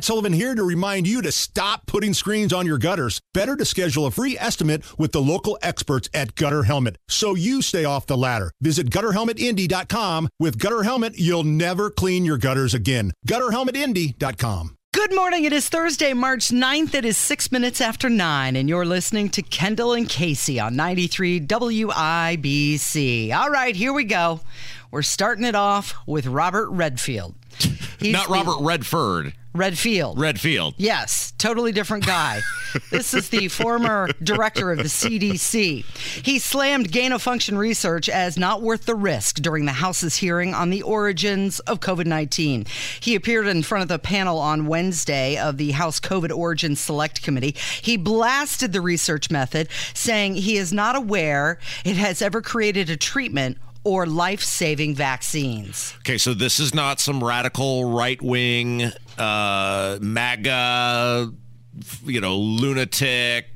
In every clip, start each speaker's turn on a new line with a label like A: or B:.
A: Matt Sullivan here to remind you to stop putting screens on your gutters. Better to schedule a free estimate with the local experts at Gutter Helmet so you stay off the ladder. Visit gutterhelmetindy.com. With Gutter Helmet, you'll never clean your gutters again. Gutterhelmetindy.com.
B: Good morning. It is Thursday, March 9th. It is six minutes after nine, and you're listening to Kendall and Casey on 93 WIBC. All right, here we go. We're starting it off with Robert Redfield.
C: He's Not Robert Redford.
B: Redfield.
C: Redfield.
B: Yes, totally different guy. this is the former director of the CDC. He slammed gain of function research as not worth the risk during the House's hearing on the origins of COVID 19. He appeared in front of the panel on Wednesday of the House COVID Origins Select Committee. He blasted the research method, saying he is not aware it has ever created a treatment or life saving vaccines.
C: Okay, so this is not some radical right wing, uh, MAGA, you know, lunatic,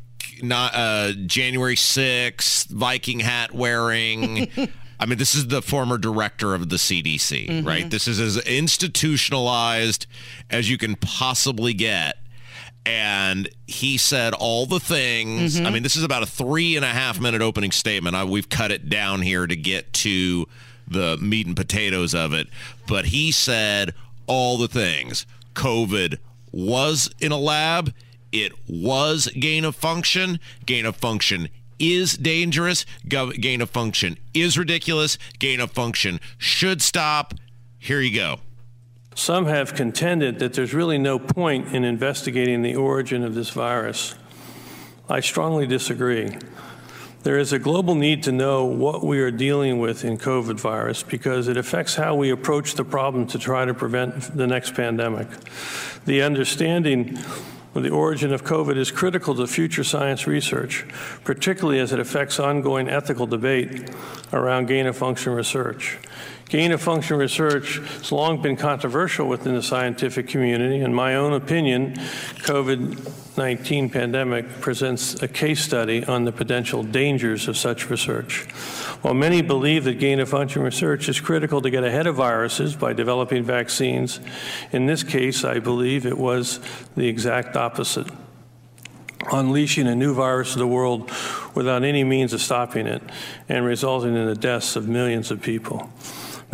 C: not uh, January 6th, Viking hat wearing. I mean, this is the former director of the CDC, mm-hmm. right? This is as institutionalized as you can possibly get and he said all the things. Mm-hmm. I mean, this is about a three and a half minute opening statement. I, we've cut it down here to get to the meat and potatoes of it, but he said all the things. COVID was in a lab. It was gain of function. Gain of function is dangerous. Gain of function is ridiculous. Gain of function should stop. Here you go.
D: Some have contended that there's really no point in investigating the origin of this virus. I strongly disagree. There is a global need to know what we are dealing with in COVID virus because it affects how we approach the problem to try to prevent the next pandemic. The understanding of the origin of COVID is critical to future science research, particularly as it affects ongoing ethical debate around gain of function research. Gain of function research has long been controversial within the scientific community. In my own opinion, COVID 19 pandemic presents a case study on the potential dangers of such research. While many believe that gain of function research is critical to get ahead of viruses by developing vaccines, in this case, I believe it was the exact opposite unleashing a new virus to the world without any means of stopping it and resulting in the deaths of millions of people.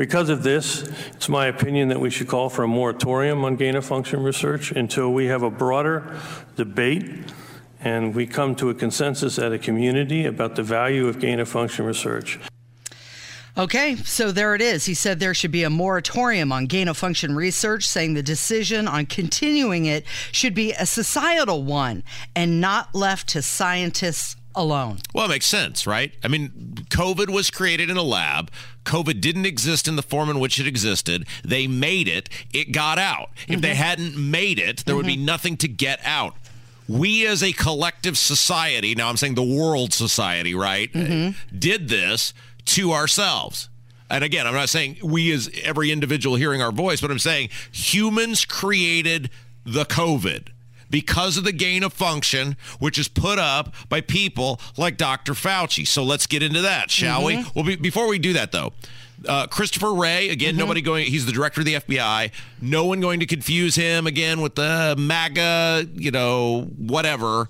D: Because of this, it's my opinion that we should call for a moratorium on gain of function research until we have a broader debate and we come to a consensus at a community about the value of gain of function research.
B: Okay, so there it is. He said there should be a moratorium on gain of function research, saying the decision on continuing it should be a societal one and not left to scientists alone.
C: Well, it makes sense, right? I mean, COVID was created in a lab. COVID didn't exist in the form in which it existed. They made it, it got out. Mm-hmm. If they mm-hmm. hadn't made it, there mm-hmm. would be mm-hmm. nothing to get out. We as a collective society, now I'm saying the world society, right, mm-hmm. did this to ourselves. And again, I'm not saying we as every individual hearing our voice, but I'm saying humans created the COVID because of the gain of function, which is put up by people like Dr. Fauci. So let's get into that, shall mm-hmm. we? Well, be, before we do that, though, uh, Christopher Wray, again, mm-hmm. nobody going, he's the director of the FBI. No one going to confuse him again with the MAGA, you know, whatever,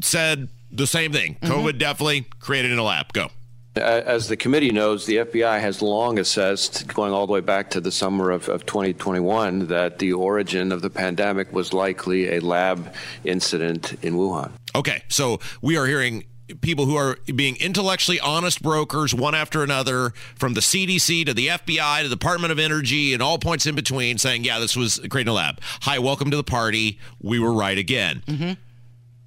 C: said the same thing. Mm-hmm. COVID definitely created in a lab. Go.
E: As the committee knows, the FBI has long assessed, going all the way back to the summer of, of 2021, that the origin of the pandemic was likely a lab incident in Wuhan.
C: Okay, so we are hearing people who are being intellectually honest brokers one after another from the CDC to the FBI to the Department of Energy and all points in between saying, yeah, this was creating a lab. Hi, welcome to the party. We were right again. Mm-hmm.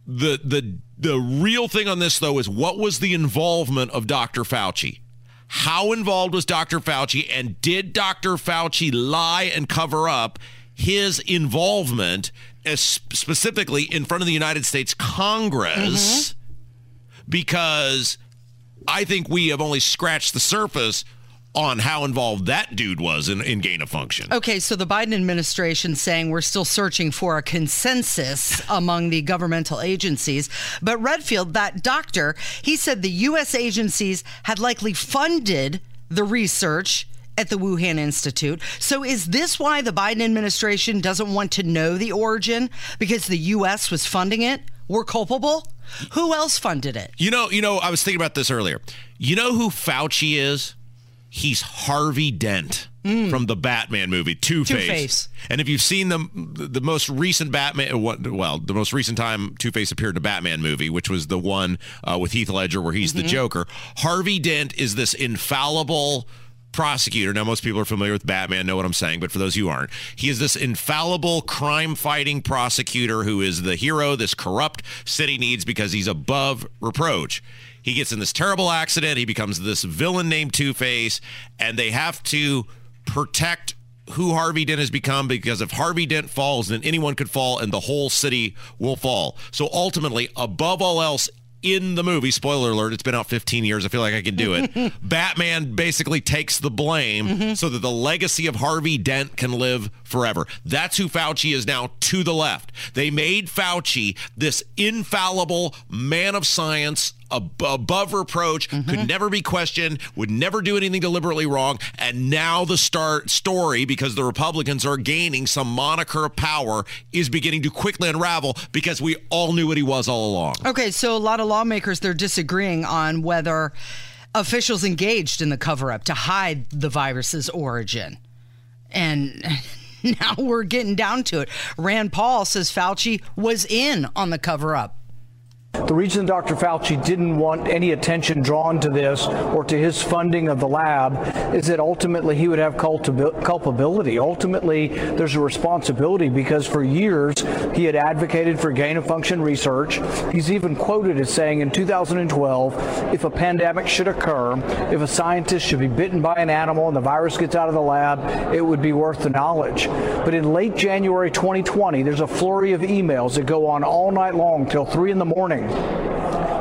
C: The, the the real thing on this, though, is what was the involvement of Dr. Fauci? How involved was Dr. Fauci? And did Dr. Fauci lie and cover up his involvement, specifically in front of the United States Congress? Mm-hmm. Because I think we have only scratched the surface on how involved that dude was in, in gain of function.
B: Okay, so the Biden administration saying we're still searching for a consensus among the governmental agencies. But Redfield, that doctor, he said the U.S. agencies had likely funded the research at the Wuhan Institute. So is this why the Biden administration doesn't want to know the origin because the US was funding it? We're culpable? Who else funded it?
C: You know, you know, I was thinking about this earlier. You know who Fauci is? He's Harvey Dent mm. from the Batman movie, Two Face. And if you've seen the the most recent Batman, well, the most recent time Two Face appeared in a Batman movie, which was the one uh, with Heath Ledger where he's mm-hmm. the Joker. Harvey Dent is this infallible prosecutor. Now, most people are familiar with Batman, know what I'm saying, but for those who aren't, he is this infallible crime fighting prosecutor who is the hero this corrupt city needs because he's above reproach. He gets in this terrible accident. He becomes this villain named Two Face, and they have to protect who Harvey Dent has become because if Harvey Dent falls, then anyone could fall and the whole city will fall. So ultimately, above all else, in the movie, spoiler alert, it's been out 15 years. I feel like I can do it. Batman basically takes the blame mm-hmm. so that the legacy of Harvey Dent can live forever. That's who Fauci is now to the left. They made Fauci this infallible man of science, above reproach, mm-hmm. could never be questioned, would never do anything deliberately wrong. And now the start story, because the Republicans are gaining some moniker of power, is beginning to quickly unravel because we all knew what he was all along.
B: Okay, so a lot of lawmakers they're disagreeing on whether officials engaged in the cover up to hide the virus's origin. And now we're getting down to it. Rand Paul says Fauci was in on the cover up.
F: The reason Dr. Fauci didn't want any attention drawn to this or to his funding of the lab is that ultimately he would have culpability. Ultimately, there's a responsibility because for years he had advocated for gain of function research. He's even quoted as saying in 2012 if a pandemic should occur, if a scientist should be bitten by an animal and the virus gets out of the lab, it would be worth the knowledge. But in late January 2020, there's a flurry of emails that go on all night long till 3 in the morning Thank you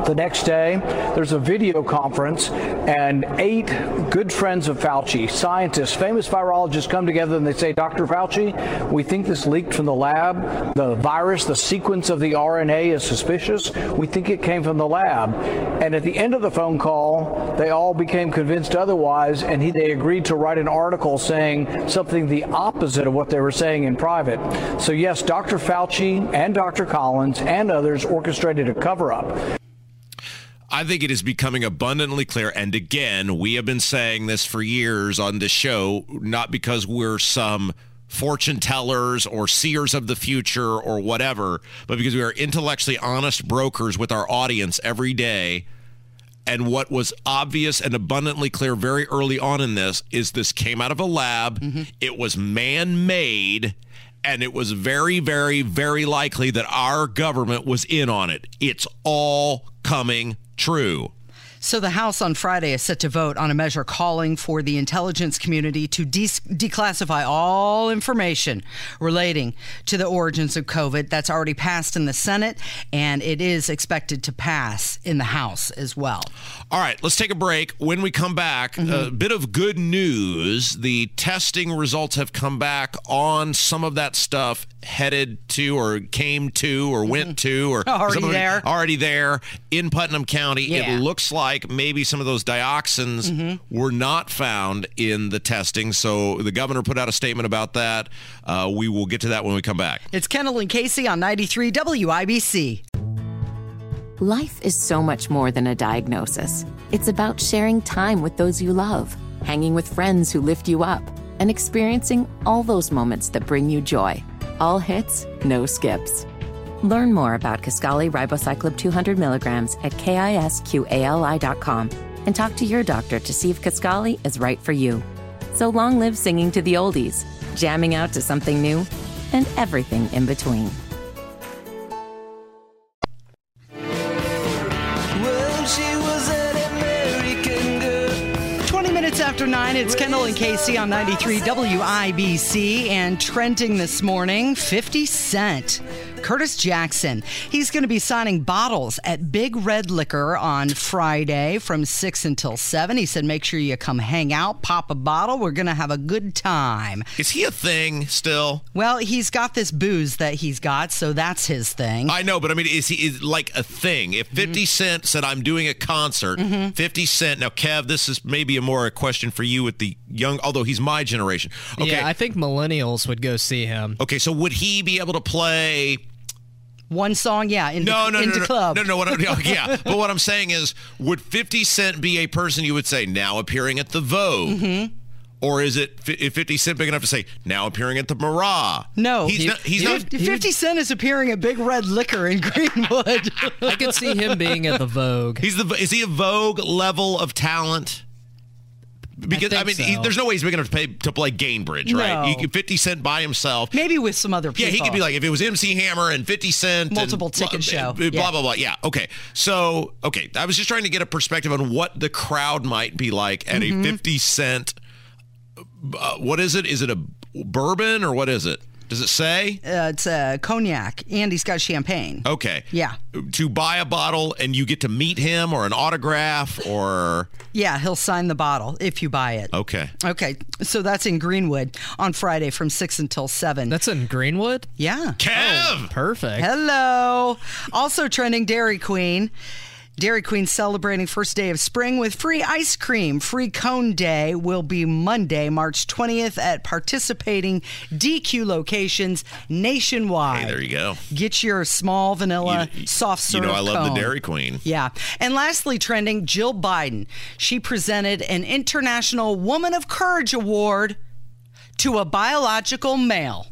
F: the next day, there's a video conference, and eight good friends of Fauci, scientists, famous virologists, come together and they say, Dr. Fauci, we think this leaked from the lab. The virus, the sequence of the RNA is suspicious. We think it came from the lab. And at the end of the phone call, they all became convinced otherwise, and he, they agreed to write an article saying something the opposite of what they were saying in private. So, yes, Dr. Fauci and Dr. Collins and others orchestrated a cover up.
C: I think it is becoming abundantly clear. And again, we have been saying this for years on this show, not because we're some fortune tellers or seers of the future or whatever, but because we are intellectually honest brokers with our audience every day. And what was obvious and abundantly clear very early on in this is this came out of a lab. Mm-hmm. It was man made and it was very, very, very likely that our government was in on it. It's all coming true.
B: So, the House on Friday is set to vote on a measure calling for the intelligence community to de- declassify all information relating to the origins of COVID. That's already passed in the Senate, and it is expected to pass in the House as well.
C: All right, let's take a break. When we come back, mm-hmm. a bit of good news. The testing results have come back on some of that stuff headed to or came to or went mm-hmm. to or
B: already there
C: already there in Putnam County. Yeah. It looks like maybe some of those dioxins mm-hmm. were not found in the testing. So the governor put out a statement about that. Uh, we will get to that when we come back.
B: It's Kendall and Casey on 93 WIBC.
G: Life is so much more than a diagnosis. It's about sharing time with those you love, hanging with friends who lift you up, and experiencing all those moments that bring you joy. All hits, no skips. Learn more about Kisqali Ribociclib 200 milligrams at kisqali.com and talk to your doctor to see if Kisqali is right for you. So long live singing to the oldies, jamming out to something new, and everything in between.
B: 20 minutes after 9, it's Kendall and Casey on 93 WIBC and trending this morning 50 Cent Curtis Jackson. He's going to be signing bottles at Big Red Liquor on Friday from 6 until 7. He said, make sure you come hang out, pop a bottle. We're going to have a good time.
C: Is he a thing still?
B: Well, he's got this booze that he's got, so that's his thing.
C: I know, but I mean, is he is like a thing? If 50
B: Mm-hmm.
C: Cent said, I'm doing a concert, 50 Cent, now, Kev, this is maybe a more a question for you with the young, although he's my generation. Okay.
H: Yeah, I think millennials would go see him.
C: okay, so would he be able to play?
B: One song, yeah, into,
C: No, no, no,
B: into
C: no,
B: club.
C: no, no. What I'm, yeah, but what I'm saying is, would 50 Cent be a person you would say now appearing at the Vogue?
B: Mm-hmm.
C: Or is it 50 Cent big enough to say now appearing at the Murat?
B: No,
C: he's
B: He-
C: not. He's
B: he
C: not.
B: would- 50 Cent is appearing at Big Red Liquor in Greenwood.
H: I could see him being at the Vogue.
C: He's the. Is he a Vogue level of talent? Because I,
H: think
C: mean, he, there's no way he's big enough to pay to play Gainbridge, right?
B: No.
C: You could 50 Cent by himself.
B: Maybe with some other people.
C: Yeah, he could be like if it was MC Hammer and 50 Cent, and
B: Multiple ticket
C: blah,
B: show.
C: Blah
B: Yeah.
C: blah blah. Yeah. Okay. So okay, I was just trying to get a perspective on what the crowd might be like at
B: Mm-hmm.
C: a 50 Cent. Uh, what is it? Is it a bourbon or what is it? Does it say?
B: uh, it's a cognac, and he's got champagne.
C: Okay.
B: Yeah.
C: To buy a bottle and you get to meet him or an autograph or
B: Yeah, he'll sign the bottle if you buy it.
C: okay.
B: Okay, so that's in Greenwood on Friday from 6 until 7.
H: That's in Greenwood?
B: yeah.
C: Kev.
H: Perfect.
B: Hello. Also trending Dairy Queen. Dairy Queen celebrating first day of spring with free ice cream. Free cone day will be Monday, March 20th at participating DQ locations nationwide.
C: Hey, there you go.
B: Get your small vanilla
C: You-
B: soft serve.
C: You know I love
B: cone.
C: the Dairy Queen.
B: Yeah. And lastly, trending Jill Biden. She presented an International Woman of Courage Award to a biological male.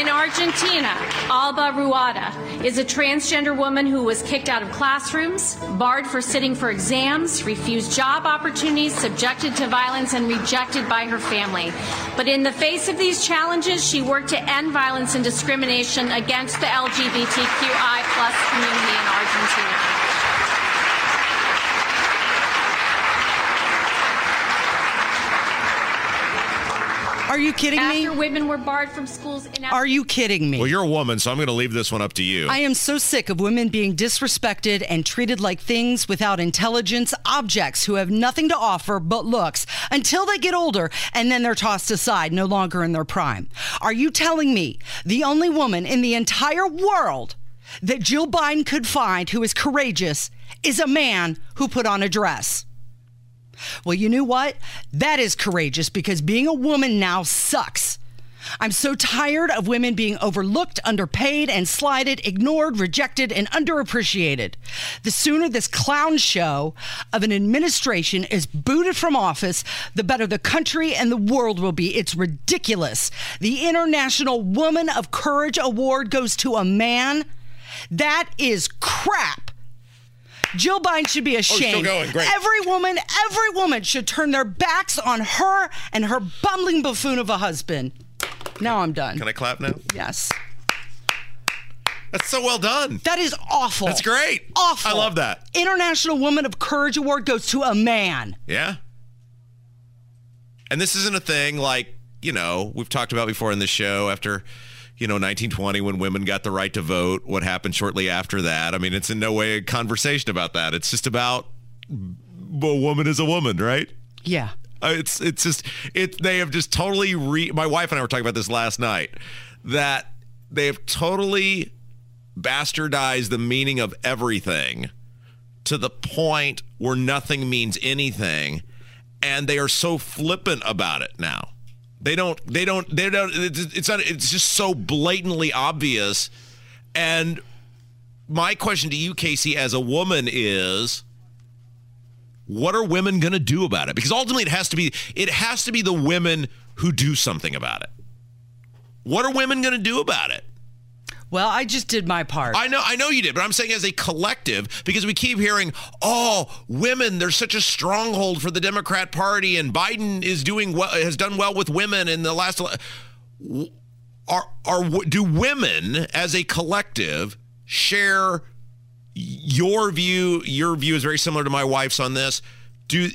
I: In Argentina, Alba Rueda is a transgender woman who was kicked out of classrooms, barred for sitting for exams, refused job opportunities, subjected to violence, and rejected by her family. But in the face of these challenges, she worked to end violence and discrimination against the LGBTQI plus community in Argentina.
B: Are you kidding me?
I: After women were barred from schools in
B: Are you kidding me?
C: Well, you're a woman, so I'm going to leave this one up to you.
B: I am so sick of women being disrespected and treated like things without intelligence, objects who have nothing to offer but looks until they get older and then they're tossed aside, no longer in their prime. Are you telling me the only woman in the entire world that Jill Biden could find who is courageous is a man who put on a dress? Well, you know what? That is courageous because being a woman now sucks. I'm so tired of women being overlooked, underpaid, and slighted, ignored, rejected, and underappreciated. The sooner this clown show of an administration is booted from office, the better the country and the world will be. It's ridiculous. The International Woman of Courage Award goes to a man. That is crap. Jill Biden should be oh, ashamed.
C: going. Great.
B: Every woman, every woman should turn their backs on her and her bumbling buffoon of a husband. Now I'm done.
C: Can I clap now?
B: yes.
C: That's so well done.
B: That is awful.
C: That's great.
B: Awful.
C: I love that.
B: International Woman of Courage Award goes to a man.
C: Yeah. And this isn't a thing like, you know, we've talked about before in this show after, you know, 1920 when women got the right to vote, what happened shortly after that. I mean, it's in no way a conversation about that. It's just about a woman is a woman, right?
B: Yeah.
C: Uh, It's it's just it. They have just totally re. My wife and I were talking about this last night. That they have totally bastardized the meaning of everything to the point where nothing means anything, and they are so flippant about it now. They don't. They don't. They don't. It's, not. It's just so blatantly obvious. And my question to you, Casey, as a woman, is what are women going to do about it because ultimately it has to be it has to be the women who do something about it what are women going to do about it
B: Well, I just did my part.
C: i know i know you did but i'm saying as a collective because we keep hearing oh women they're such a stronghold for the democrat party and biden is doing well has done well with women in the last ele- are are do women as a collective share your view your view is very similar to my wife's on this do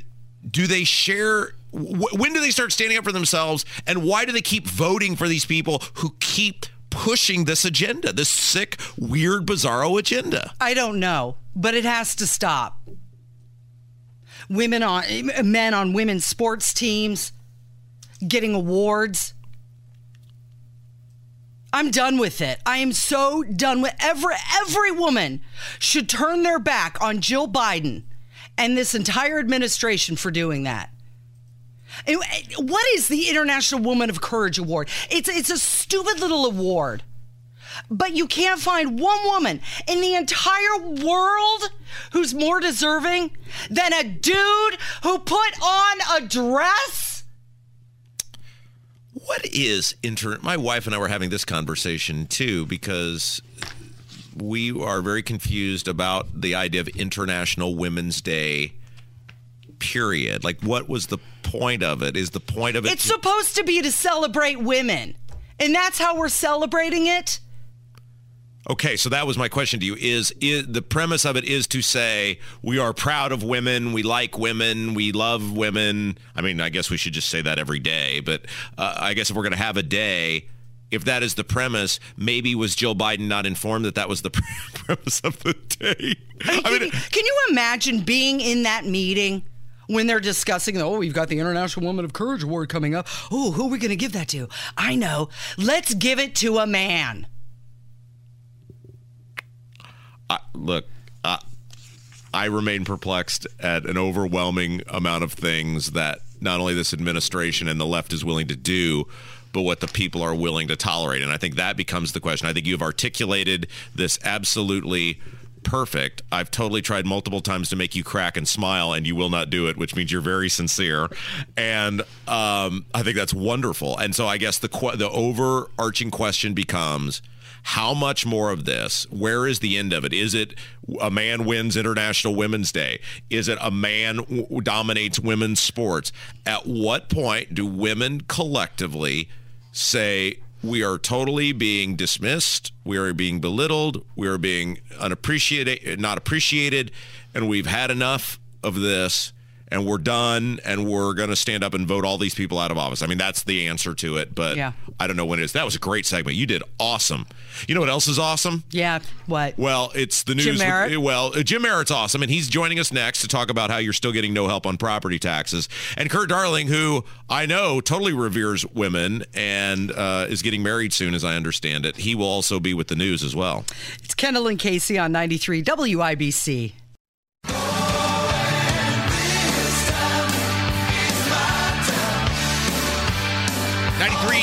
C: do they share when do they start standing up for themselves and why do they keep voting for these people who keep pushing this agenda, this sick, weird, bizarro agenda?
B: I don't know, but it has to stop. Women on men on women's sports teams getting awards. I'm done with it. I am so done with every every woman should turn their back on Jill Biden and this entire administration for doing that. And uh, what is the International Woman of Courage Award? It's it's a stupid little award. But you can't find one woman in the entire world who's more deserving than a dude who put on a dress.
C: What is inter? My wife and I were having this conversation too because we are very confused about the idea of International Women's Day. Period. Like, what was the point of it? Is the point of it?
B: It's supposed to be to celebrate women, and that's how we're celebrating it.
C: Okay, so that was my question to you. Is, is the premise of it is to say we are proud of women, we like women, we love women. I mean, I guess we should just say that every day, but uh, I guess if we're going to have a day, if that is the premise, maybe was Joe Biden not informed that that was the premise of the day?
B: I mean, I mean, can you imagine being in that meeting? When they're discussing, oh, we've got the International Woman of Courage Award coming up. Oh, who are we going to give that to? I know. Let's give it to a man.
C: Uh, look, I remain perplexed at an overwhelming amount of things that not only this administration and the left is willing to do, but what the people are willing to tolerate. And I think that becomes the question. I think you've articulated this absolutely perfect. I've totally tried multiple times to make you crack and smile, and you will not do it, which means you're very sincere. And um, I think that's wonderful. And so I guess the the overarching question becomes how much more of this? Where is the end of it? Is it a man wins International Women's Day? Is it a man w- dominates women's sports? At what point do women collectively say, we are totally being dismissed, we are being belittled, we are being unappreciated, not appreciated, and we've had enough of this and we're done and we're going to stand up and vote all these people out of office. I mean, that's the answer to it, but yeah. I don't know when it is. That was a great segment. You did awesome. You know what else is awesome?
B: Yeah, what?
C: Well, it's the news.
B: Jim Merritt?
C: well, uh, Jim Merritt's awesome, and he's joining us next to talk about how you're still getting no help on property taxes. And Kurt Darling, who I know totally reveres women and uh, is getting married soon, as I understand it, he will also be with the news as well.
B: It's Kendall and Casey on 93 WIBC.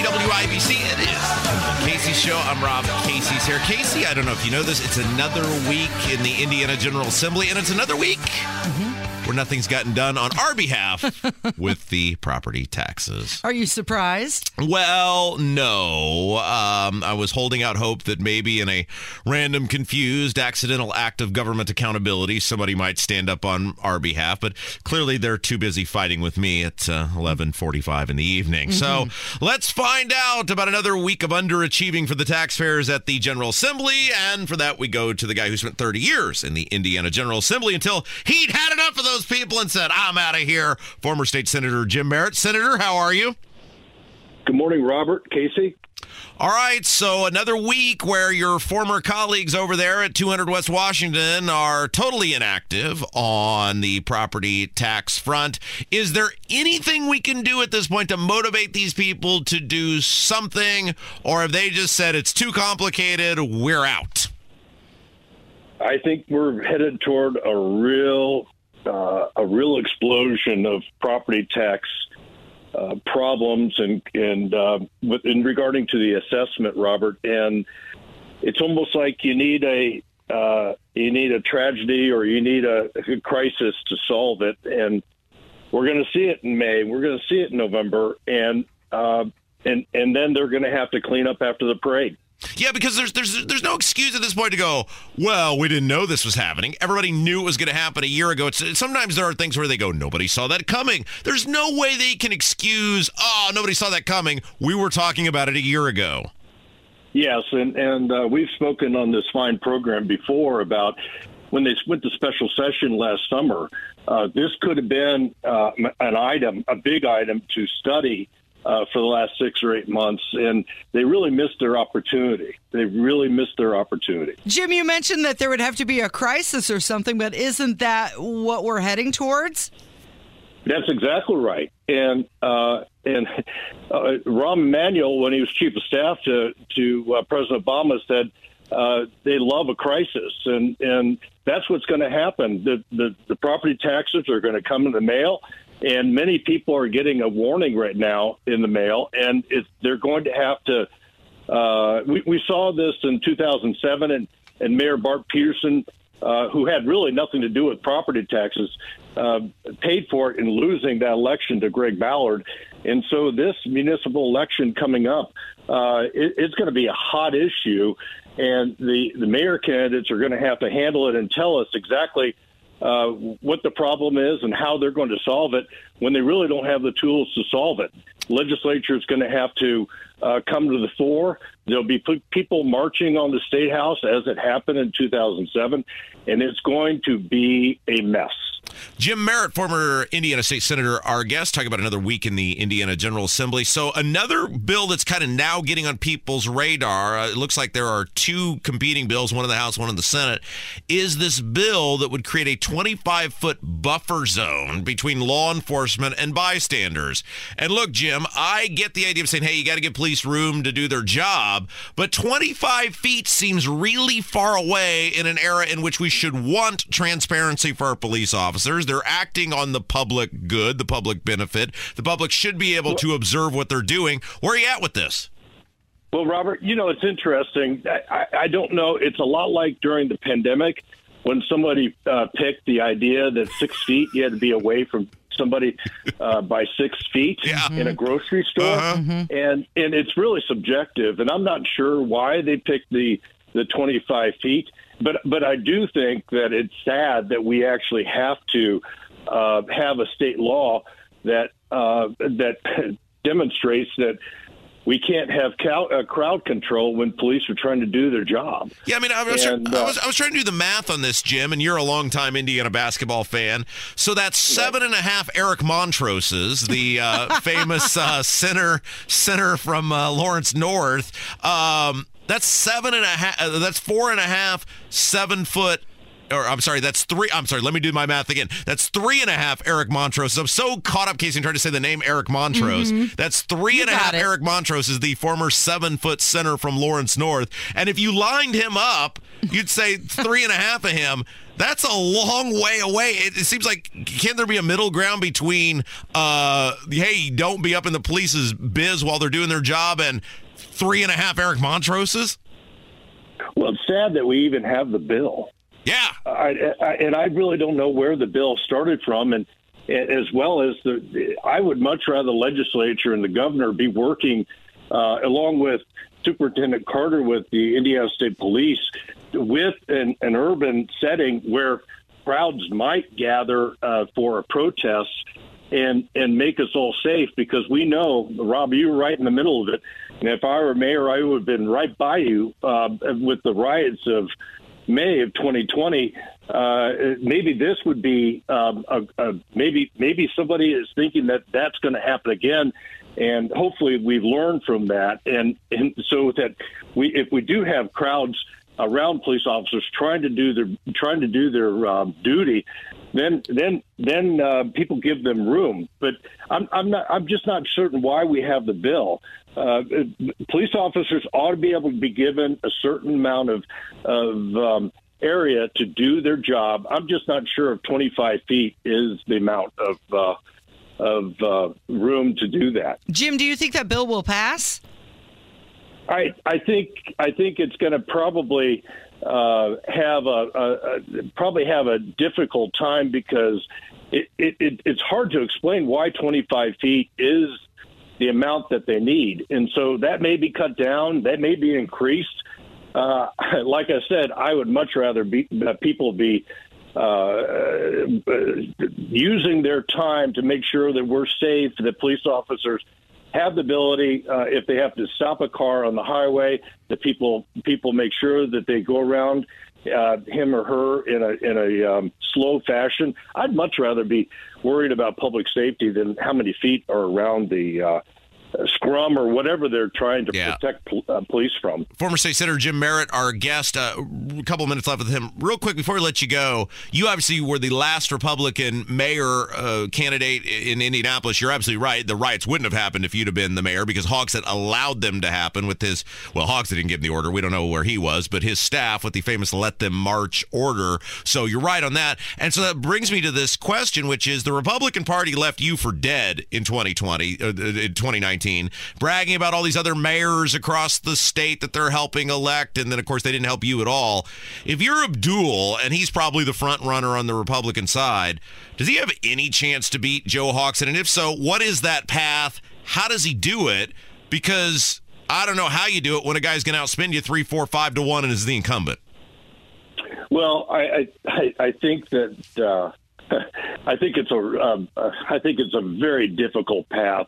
C: 93 WIBC. It is Casey Show. I'm Rob. Casey's here. Casey, I don't know if you know this. It's another week in the Indiana General Assembly, and it's another week. Mm-hmm where nothing's gotten done on our behalf with the property taxes.
B: Are you surprised?
C: Well, no. Um, I was holding out hope that maybe in a random, confused, accidental act of government accountability, somebody might stand up on our behalf. But clearly, they're too busy fighting with me at uh, 11:45 in the evening. Mm-hmm. So let's find out about another week of underachieving for the taxpayers at the General Assembly. And for that, we go to the guy who spent 30 years in the Indiana General Assembly until he'd had enough of those those people and said, I'm out of here. Former State Senator Jim Merritt. Senator, how are you?
J: Good morning, Robert. Casey.
C: All right, so another week where your former colleagues over there at 200 West Washington are totally inactive on the property tax front. Is there anything we can do at this point to motivate these people to do something, or have they just said it's too complicated, we're out?
J: I think we're headed toward a real uh, a real explosion of property tax uh, problems and and uh, in regarding to the assessment, Robert. And it's almost like you need a uh, you need a tragedy or you need a, a crisis to solve it. And we're going to see it in May. We're going to see it in November, and uh, and and then they're going to have to clean up after the parade.
C: Yeah, because there's there's there's no excuse at this point to go. Well, we didn't know this was happening. Everybody knew it was going to happen a year ago. It's, sometimes there are things where they go, nobody saw that coming. There's no way they can excuse. Oh, nobody saw that coming. We were talking about it a year ago.
J: Yes, and and uh, we've spoken on this fine program before about when they went to special session last summer. Uh, this could have been uh, an item, a big item to study uh, for the last six or eight months, and they really missed their opportunity. They really missed their opportunity.
B: Jim, you mentioned that there would have to be a crisis or something, but isn't that what we're heading towards?
J: That's exactly right. And uh, and uh, Rahm Emanuel, when he was chief of staff to to uh, President Obama, said uh, they love a crisis, and and that's what's going to happen. The, the the property taxes are going to come in the mail, and many people are getting a warning right now in the mail, and they're going to have to. Uh, we, we saw this in 2007, and and Mayor Bart Peterson uh, who had really nothing to do with property taxes, uh, paid for it in losing that election to Greg Ballard. And so this municipal election coming up, uh, it, it's going to be a hot issue, and the, the mayor candidates are going to have to handle it and tell us exactly uh, what the problem is and how they're going to solve it when they really don't have the tools to solve it. Legislature is going to have to uh, come to the fore. There'll be people marching on the state house as it happened in 2007, and it's going to be a mess.
C: Jim Merritt, former Indiana State Senator, our guest, talking about another week in the Indiana General Assembly. So, another bill that's kind of now getting on people's radar, uh, it looks like there are two competing bills, one in the House, one in the Senate, is this bill that would create a 25 foot buffer zone between law enforcement and bystanders. And look, Jim, I get the idea of saying, hey, you got to give police room to do their job, but 25 feet seems really far away in an era in which we should want transparency for our police officers officers. They're acting on the public good, the public benefit. The public should be able to observe what they're doing. Where are you at with this?
J: Well, Robert, you know, it's interesting. I, I don't know. It's a lot like during the pandemic when somebody uh, picked the idea that six feet, you had to be away from somebody uh, by six feet
C: yeah.
J: in a grocery store, uh-huh. mm-hmm. and and it's really subjective. And I'm not sure why they picked the the 25 feet. But but I do think that it's sad that we actually have to uh, have a state law that uh, that demonstrates that we can't have cow, uh, crowd control when police are trying to do their job.
C: Yeah, I mean, I was, and, I, was, I was trying to do the math on this, Jim, and you're a longtime Indiana basketball fan. So that's seven and a half Eric Montrosses, the uh, famous uh, center center from uh, Lawrence North. Um, that's seven and a half. Uh, that's four and a half, seven foot or I'm sorry, that's three. I'm sorry, let me do my math again. That's three and a half Eric Montross. I'm so caught up, Casey, trying to say the name Eric Montross. Mm-hmm. That's three you and a half. It. Eric Montross is the former seven foot center from Lawrence North. And if you lined him up, you'd say three and a half of him. That's a long way away. It, it seems like can there be a middle ground between, uh, hey, don't be up in the police's biz while they're doing their job, and three and a half Eric Montrosses?
J: Well, it's sad that we even have the bill.
C: Yeah,
J: I, I, and I really don't know where the bill started from, and as well as the, I would much rather the legislature and the governor be working uh, along with Superintendent Carter with the Indiana State Police with an, an urban setting where crowds might gather uh, for a protest and and make us all safe because we know, Rob, you were right in the middle of it. And if I were mayor, I would have been right by you uh, with the riots of May of 2020. Uh, maybe this would be um, a, a, maybe maybe somebody is thinking that that's going to happen again, and hopefully we've learned from that. And and so that we if we do have crowds around police officers trying to do their trying to do their um, duty, then then then uh, people give them room. But I'm I'm not I'm just not certain why we have the bill. Uh, police officers ought to be able to be given a certain amount of of um, area to do their job. I'm just not sure if 25 feet is the amount of uh, of uh, room to do that.
B: Jim, do you think that bill will pass?
J: I I think I think it's going to probably uh, have a, a, a, probably have a difficult time because it, it, it, it's hard to explain why 25 feet is the amount that they need, and so that may be cut down, that may be increased. Uh, like I said, I would much rather be, uh, people be uh, using their time to make sure that we're safe, that police officers have the ability, uh, if they have to stop a car on the highway, that people people make sure that they go around uh, him or her in a in a um, slow fashion. I'd much rather be worried about public safety than how many feet are around the uh, scrum or whatever they're trying to
C: Yeah.
J: protect pol- uh, police from.
C: Former State Senator Jim Merritt, our guest. Uh, a couple minutes left with him. Real quick before we let you go, you obviously were the last Republican mayor uh, candidate in Indianapolis. You're absolutely right. The riots wouldn't have happened if you'd have been the mayor because Hogsett allowed them to happen with his. Well, Hogsett didn't give him the order. We don't know where he was, but his staff with the famous "Let Them March" order. So you're right on that. And so that brings me to this question, which is the Republican Party left you for dead in 2020, uh, in 2019, bragging about all these other mayors across the state that they're helping elect, and then of course they didn't help you at all. If you're Abdul, and he's probably the front runner on the Republican side, does he have any chance to beat Joe Hogsett? And if so, what is that path? How does he do it? Because I don't know how you do it when a guy's going to outspend you three, four, five to one, and is the incumbent.
J: Well, I I, I- I think that uh, I think it's a um, uh, I think it's a very difficult path,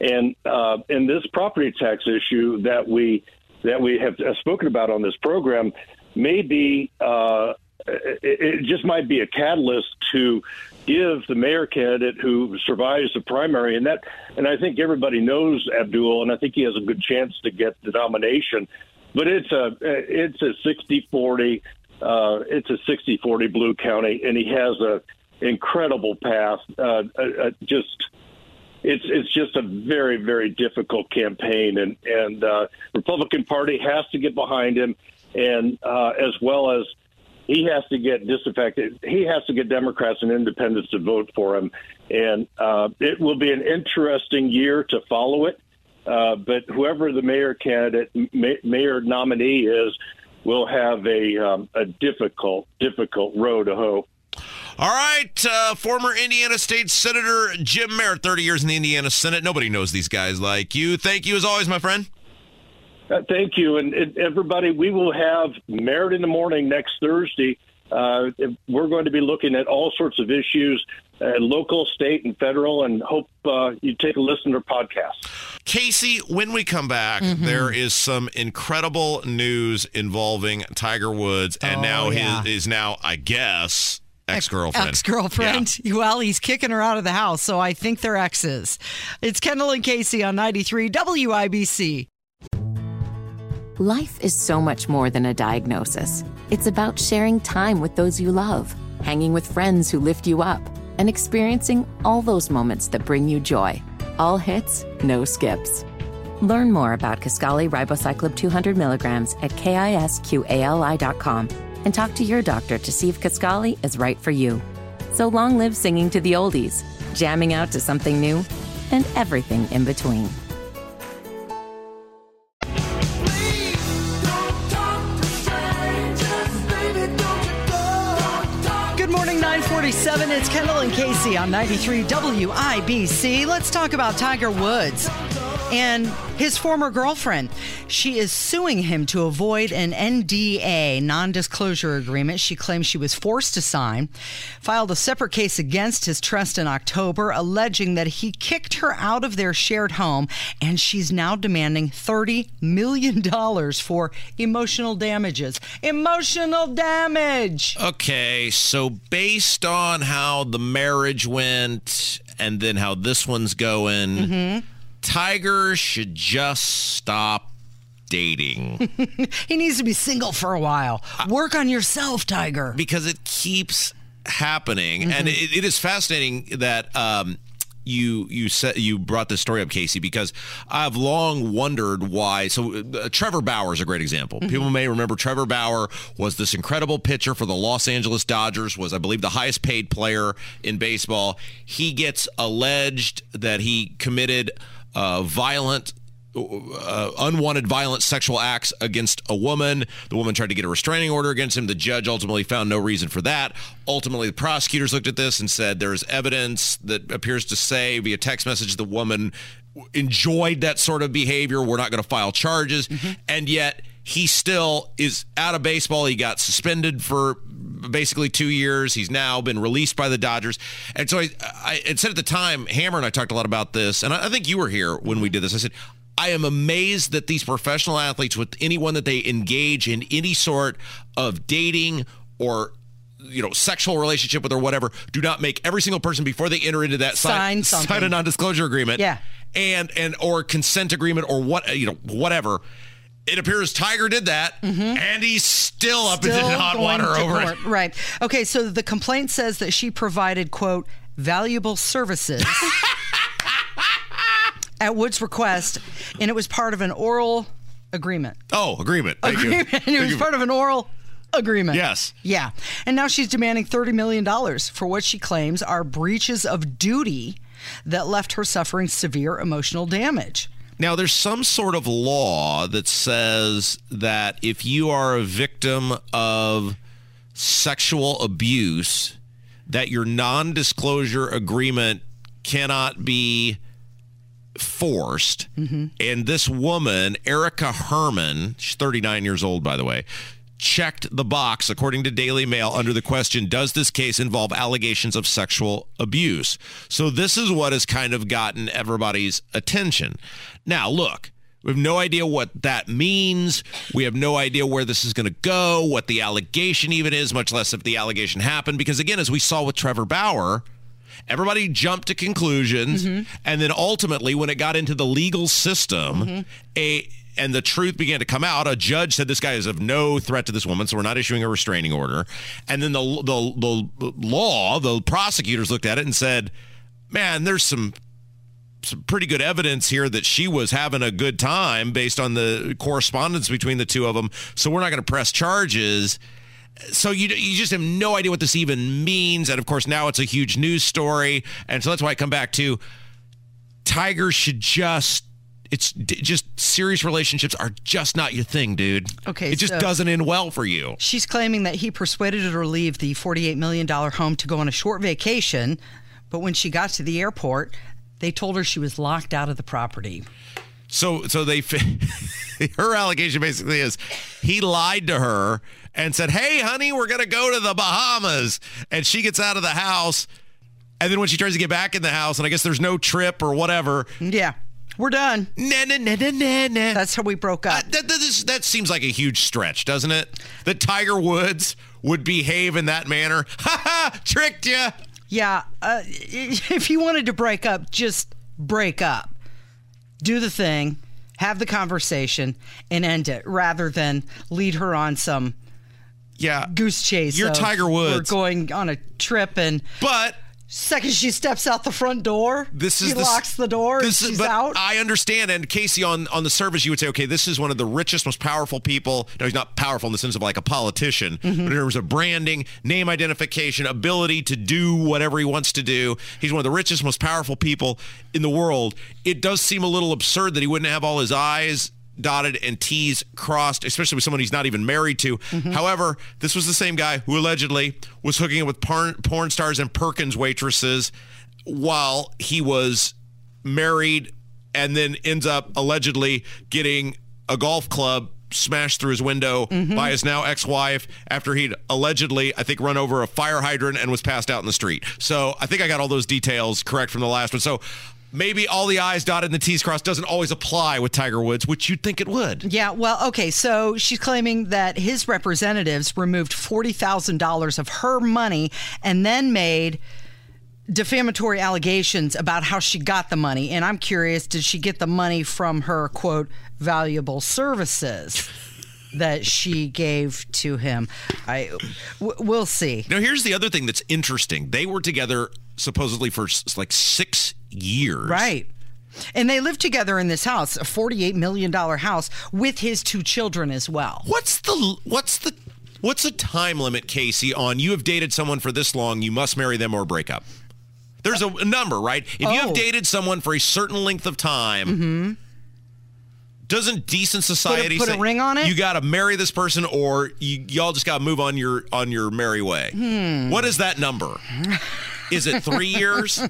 J: and uh, in this property tax issue that we that we have uh, spoken about on this program, maybe uh, it, just might be a catalyst to give the mayor candidate who survives the primary, and that and I think everybody knows Abdul, and I think he has a good chance to get the nomination. But it's a it's a 60-40 uh, it's a 60-40 blue county, and he has a incredible path. Uh, uh, uh, just it's it's just a very very difficult campaign, and and uh, Republican Party has to get behind him, and uh, as well as he has to get disaffected. He has to get Democrats and Independents to vote for him, and uh, it will be an interesting year to follow it. Uh, but whoever the mayor candidate, ma- mayor nominee is, will have a um, a difficult difficult road to hoe.
C: All right, uh, former Indiana State Senator Jim Merritt, 30 years in the Indiana Senate. Nobody knows these guys like you. Thank you as always, my friend.
J: Uh, thank you, and, and everybody. We will have Merritt in the morning next Thursday. Uh, we're going to be looking at all sorts of issues, uh, local, state, and federal, and hope uh, you take a listen to our podcast.
C: Casey, when we come back, there is some incredible news involving Tiger Woods, and
B: Oh,
C: now
B: yeah.
C: his is now, I guess, ex girlfriend.
B: Ex girlfriend. Well, he's kicking her out of the house, so I think they're exes. It's Kendall and Casey on 93 WIBC.
G: Life is so much more than a diagnosis. It's about sharing time with those you love, hanging with friends who lift you up, and experiencing all those moments that bring you joy. All hits, no skips. Learn more about Kisqali Ribociclib 200 milligrams at kisqali.com and talk to your doctor to see if Kisqali is right for you. So long live singing to the oldies, jamming out to something new, and everything in between.
B: Good morning, 947. It's Kendall and Casey on 93 WIBC. Let's talk about Tiger Woods and his former girlfriend. She is suing him to avoid an NDA, non disclosure agreement, she claims she was forced to sign. Filed a separate case against his trust in October, alleging that he kicked her out of their shared home, and she's now demanding $30 million for emotional damages. Emotional damage!
C: Okay, so based on how the marriage went and then how this one's going,
B: Mm-hmm.
C: Tiger should just stop dating
B: He needs to be single for a while. Work on yourself, Tiger.
C: because it keeps happening, and
B: Mm-hmm.
C: it, it is fascinating that. Um, you you said you brought this story up, Casey, because I've long wondered why. So uh, Trevor Bauer is a great example.
B: Mm-hmm.
C: People may remember Trevor Bauer was this incredible pitcher for the Los Angeles Dodgers. Was I believe the highest paid player in baseball. He gets alleged that he committed uh, violent uh, unwanted violent sexual acts against a woman. The woman tried to get a restraining order against him. The judge ultimately found no reason for that. Ultimately, the prosecutors looked at this and said there's evidence that appears to say via text message the woman enjoyed that sort of behavior. We're not going to file charges. And yet, he still is out of baseball. He got suspended for basically two years. He's now been released by the Dodgers. And so I, I said at the time, Hammer and I talked a lot about this, and I, I think you were here when we did this. I said, I am amazed that these professional athletes, with anyone that they engage in any sort of dating or you know sexual relationship with or whatever, do not make every single person before they enter into that
B: Sign
C: sign, sign a non-disclosure agreement.
B: Yeah.
C: and and or consent agreement or what you know whatever. It appears Tiger did that, mm-hmm. and he's still up
B: Still
C: in hot water over
B: court.
C: it.
B: Right. Okay, so the complaint says that she provided, quote, valuable services at Wood's request, and it was part of an oral agreement.
C: Oh, agreement. Thank you.
B: Agreement. It
C: Thank
B: was
C: you.
B: part of an oral agreement.
C: Yes.
B: Yeah. And now she's demanding $30 million for what she claims are breaches of duty that left her suffering severe emotional damage.
C: Now, there's some sort of law that says that if you are a victim of sexual abuse, that your non-disclosure agreement cannot be forced. Mm-hmm. And this woman, Erica Herman, she's 39 years old, by the way, checked the box, according to Daily Mail, under the question Does this case involve allegations of sexual abuse? So, this is what has kind of gotten everybody's attention. Now, look. We have no idea what that means. We have no idea where this is going to go, what the allegation even is, much less if the allegation happened. Because again, as we saw with Trevor Bauer, everybody jumped to conclusions mm-hmm. and then ultimately when it got into the legal system mm-hmm. a and the truth began to come out a judge said this guy is of no threat to this woman so we're not issuing a restraining order and then the the, the law the prosecutors looked at it and said man there's some some pretty good evidence here that she was having a good time based on the correspondence between the two of them so we're not going to press charges so you you just have no idea what this even means, and of course now it's a huge news story, and so that's why I come back to Tiger should just. It's d- just serious relationships are just not your thing, dude.
B: Okay,
C: it just
B: so-
C: doesn't end well for you.
B: She's claiming that he persuaded her to leave the $48 million home to go on a short vacation, but when she got to the airport, they told her she was locked out of the property.
C: So so they her allegation basically is he lied to her and said, "Hey, honey, we're gonna go to the Bahamas," and she gets out of the house, and then when she tries to get back in the house, and I guess there's no trip or whatever.
B: Yeah, we're done.
C: Nah, nah, nah, nah, nah, nah.
B: That's how we broke up.
C: That, that, is- that seems like a huge stretch, doesn't it? That Tiger Woods would behave in that manner. Ha ha! Tricked you.
B: Yeah, uh, if you wanted to break up, just break up. Do the thing, have the conversation, and end it rather than lead her on some
C: Yeah.
B: goose chase.
C: You're Tiger Woods.
B: We're going on a trip, and
C: But
B: second she steps out the front door,
C: this is
B: he
C: the,
B: locks the door,
C: This is,
B: she's
C: but
B: out.
C: I understand. And Casey, on on the surface, you would say, okay, this is one of the richest, most powerful people. No, he's not powerful in the sense of like a politician,
B: Mm-hmm.
C: but in terms of branding, name identification, ability to do whatever he wants to do, he's one of the richest, most powerful people in the world. It does seem a little absurd that he wouldn't have all his eyes dotted and T's crossed, especially with someone he's not even married to.
B: Mm-hmm.
C: However, this was the same guy who allegedly was hooking up with porn, porn stars and Perkins waitresses while he was married and then ends up allegedly getting a golf club smashed through his window by his now ex-wife after he'd allegedly I think run over a fire hydrant and was passed out in the street. So I think I got all those details correct from the last one. So maybe all the I's dotted and the T's crossed doesn't always apply with Tiger Woods, which you'd think it would.
B: Yeah, well, okay, so she's claiming that his representatives removed $40,000 of her money and then made defamatory allegations about how she got the money. And I'm curious, did she get the money from her, quote, valuable services? That she gave to him. I, w- we'll see.
C: Now, here's the other thing that's interesting. They were together supposedly for like six years.
B: Right. And they lived together in this house, a $48 million house, with his two children as well.
C: What's the what's the what's the time limit, Casey, on you have dated someone for this long, you must marry them or break up? There's a, a number, right? If you have
B: Oh.
C: dated someone for a certain length of time, doesn't decent society
B: put a
C: say
B: ring on it?
C: You got to marry this person, or you y'all just got to move on your on your merry way.
B: Hmm.
C: What is that number? Is it three years?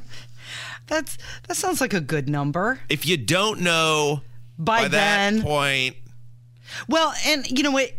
B: That's that sounds like a good number.
C: If you don't know
B: By
C: by,
B: then-
C: that point,
B: Well, and you know what?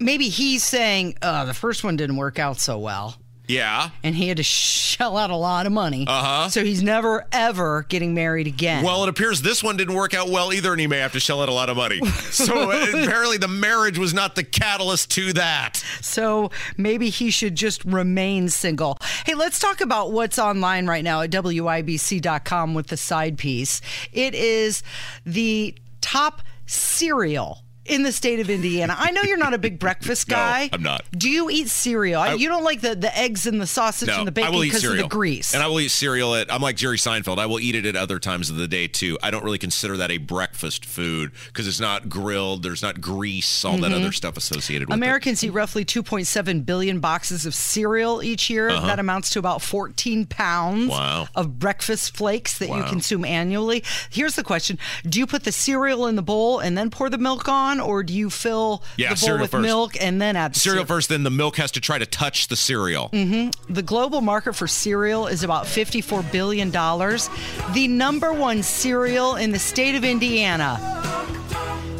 B: Maybe he's saying, uh, the first one didn't work out so well.
C: Yeah.
B: And he had to shell out a lot of money.
C: Uh-huh.
B: So he's never, ever getting married again.
C: Well, it appears this one didn't work out well either, and he may have to shell out a lot of money. So uh, apparently, the marriage was not the catalyst to that.
B: So maybe he should just remain single. Hey, let's talk about what's online right now at WIBC.com with the side piece. It is the top cereal in the state of Indiana. I know you're not a big breakfast guy. No.
C: I'm not.
B: Do you eat cereal?
C: I-
B: you don't like the, the eggs and the sausage
C: No,
B: and the bacon because of the grease.
C: And I will eat cereal at, I'm like Jerry Seinfeld. I will eat it at other times of the day too. I don't really consider that a breakfast food because it's not grilled, there's not grease, all that
B: Mhm.
C: other stuff associated with it.
B: Americans eat roughly 2.7 billion boxes of cereal each year.
C: Uh-huh.
B: That amounts to about 14 pounds
C: Wow.
B: of breakfast flakes that you consume annually. Here's the question Do you put the cereal in the bowl and then pour the milk on, or do you fill
C: Yeah,
B: the bowl with
C: first.
B: milk and then add the
C: Cereal first, then the milk has to try to touch the cereal.
B: hmm The global market for cereal is about $54 billion. The number one cereal in the state of Indiana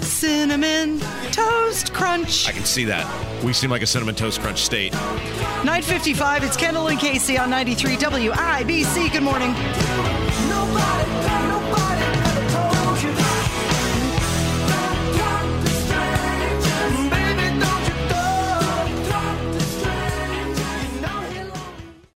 B: Cinnamon Toast Crunch.
C: I can see that. We seem like a cinnamon toast crunch state.
B: 955, it's Kendall and Casey on 93 WIBC. Good morning.